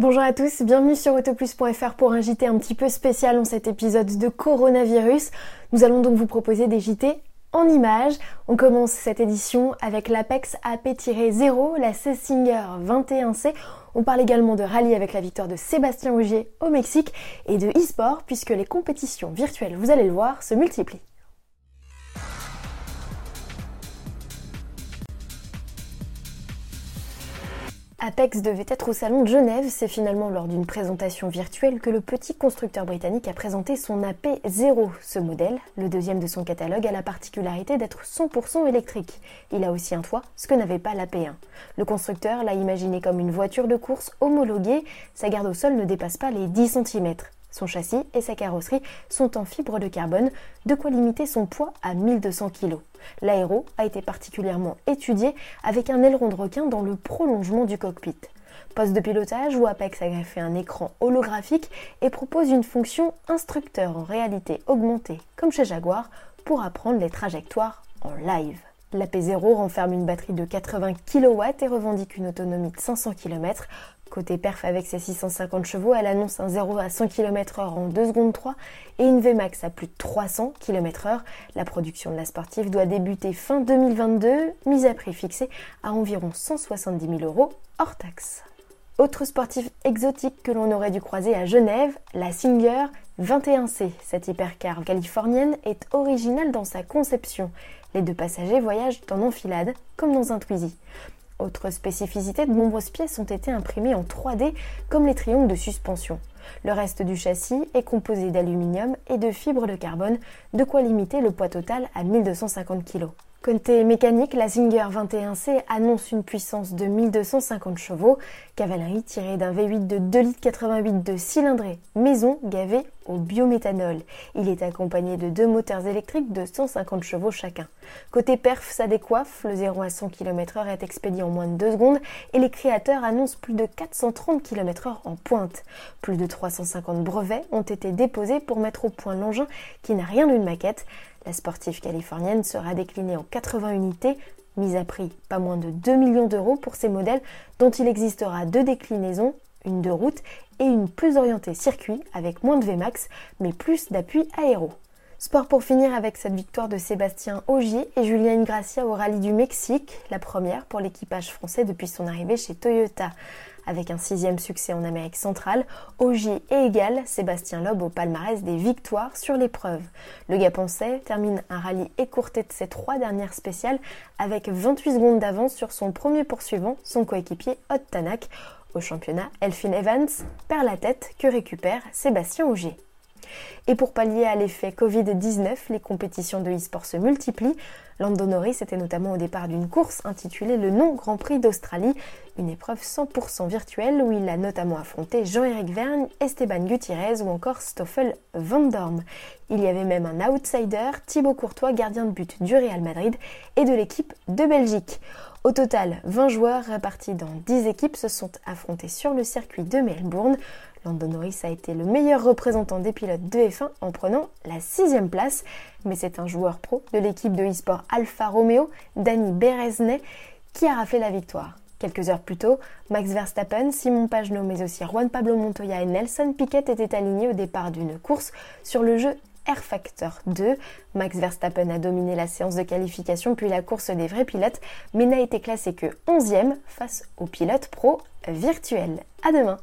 Bonjour à tous, bienvenue sur autoplus.fr pour un JT un petit peu spécial en cet épisode de coronavirus. Nous allons donc vous proposer des JT en images. On commence cette édition avec l'Apex AP-0, la C-Singer 21C. On parle également de rallye avec la victoire de Sébastien Ogier au Mexique et de e-sport puisque les compétitions virtuelles, vous allez le voir, se multiplient. Apex devait être au salon de Genève, c'est finalement lors d'une présentation virtuelle que le petit constructeur britannique a présenté son AP0. Ce modèle, le deuxième de son catalogue, a la particularité d'être 100% électrique. Il a aussi un toit, ce que n'avait pas l'AP1. Le constructeur l'a imaginé comme une voiture de course homologuée, sa garde au sol ne dépasse pas les 10 cm. Son châssis et sa carrosserie sont en fibre de carbone, de quoi limiter son poids à 1200 kg. L'aéro a été particulièrement étudié avec un aileron de requin dans le prolongement du cockpit. Poste de pilotage où Apex a greffé un écran holographique et propose une fonction instructeur en réalité augmentée, comme chez Jaguar, pour apprendre les trajectoires en live. La P0 renferme une batterie de 80 kW et revendique une autonomie de 500 km. Côté perf avec ses 650 chevaux, elle annonce un 0 à 100 km/h en 2 secondes 3 et une Vmax à plus de 300 km/h. La production de la sportive doit débuter fin 2022, mise à prix fixé à environ 170 000 euros hors taxe. Autre sportif exotique que l'on aurait dû croiser à Genève, la Singer 21C. Cette hypercar californienne est originale dans sa conception. Les deux passagers voyagent en enfilade, comme dans un Twizy. Autre spécificité, de nombreuses pièces ont été imprimées en 3D, comme les triangles de suspension. Le reste du châssis est composé d'aluminium et de fibres de carbone, de quoi limiter le poids total à 1250 kg. Côté mécanique, la Singer 21C annonce une puissance de 1250 chevaux, cavalerie tirée d'un V8 de 2 litres 88 de cylindrée maison gavé au biométhanol. Il est accompagné de deux moteurs électriques de 150 chevaux chacun. Côté perf, ça décoiffe, le 0 à 100 km/h est expédié en moins de 2 secondes et les créateurs annoncent plus de 430 km/h en pointe. Plus de 350 brevets ont été déposés pour mettre au point l'engin qui n'a rien d'une maquette. La sportive californienne sera déclinée en 80 unités, mise à prix pas moins de 2 millions d'euros pour ces modèles dont il existera deux déclinaisons, une de route et une plus orientée circuit avec moins de Vmax mais plus d'appui aéro. Sport pour finir avec cette victoire de Sébastien Ogier et Julien Gracia au rallye du Mexique, la première pour l'équipage français depuis son arrivée chez Toyota. Avec un sixième succès en Amérique centrale, Ogier et égal Sébastien Loeb au palmarès des victoires sur l'épreuve. Le Gapençais termine un rallye écourté de ses trois dernières spéciales avec 28 secondes d'avance sur son premier poursuivant, son coéquipier Ott Tanak. Au championnat, Elphine Evans perd la tête que récupère Sébastien Ogier. Et pour pallier à l'effet Covid-19, les compétitions de e-sport se multiplient. Lando Norris était notamment au départ d'une course intitulée le Non Grand Prix d'Australie, une épreuve 100% virtuelle où il a notamment affronté Jean-Éric Vergne, Esteban Gutiérrez ou encore Stoffel Van Dorn. Il y avait même un outsider, Thibaut Courtois, gardien de but du Real Madrid et de l'équipe de Belgique. Au total, 20 joueurs répartis dans 10 équipes se sont affrontés sur le circuit de Melbourne. Lando Norris a été le meilleur représentant des pilotes de F1 en prenant la sixième place, mais c'est un joueur pro de l'équipe de e-sport Alfa Romeo, Danny Bereznet, qui a raflé la victoire. Quelques heures plus tôt, Max Verstappen, Simon Pagenaud, mais aussi Juan Pablo Montoya et Nelson Piquet étaient alignés au départ d'une course sur le jeu Air Factor 2. Max Verstappen a dominé la séance de qualification puis la course des vrais pilotes, mais n'a été classé que 11e face aux pilotes pro virtuels. À demain!